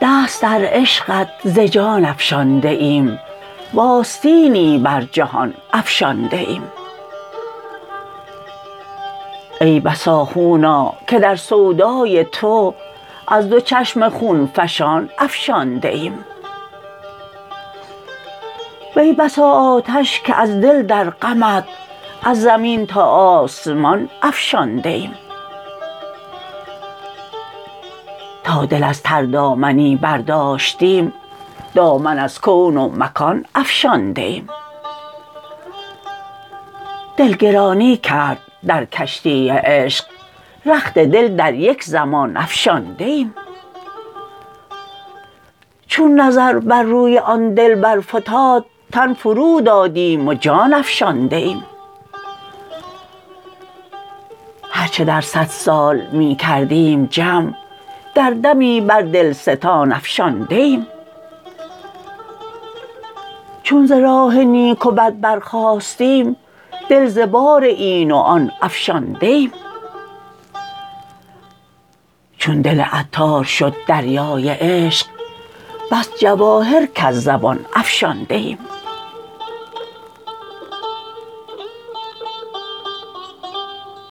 دست در عشقت ز جان افشانده ایم و بر جهان افشانده ایم. ای بسا خونا که در سودای تو از دو چشم خون فشان افشانده ایم. وی بسا آتش که از دل در غمت از زمین تا آسمان افشانده ایم تا دل از تردامنی برداشتیم دامن از کون و مکان افشانده ایم دل گرانی کرد در کشتی عشق رخت دل در یک زمان افشانده ایم چون نظر بر روی آن دلبر فتاد تن فرو دادیم و جان افشانده ایم هر چه در صد سال می کردیم جمع در دمی بر دلستان افشانده ایم چون ز راه نیک و بد برخاستیم دل ز بار این و آن افشانده ایم چون دل عطار شد دریای عشق بس جواهر کز زبان افشانده ایم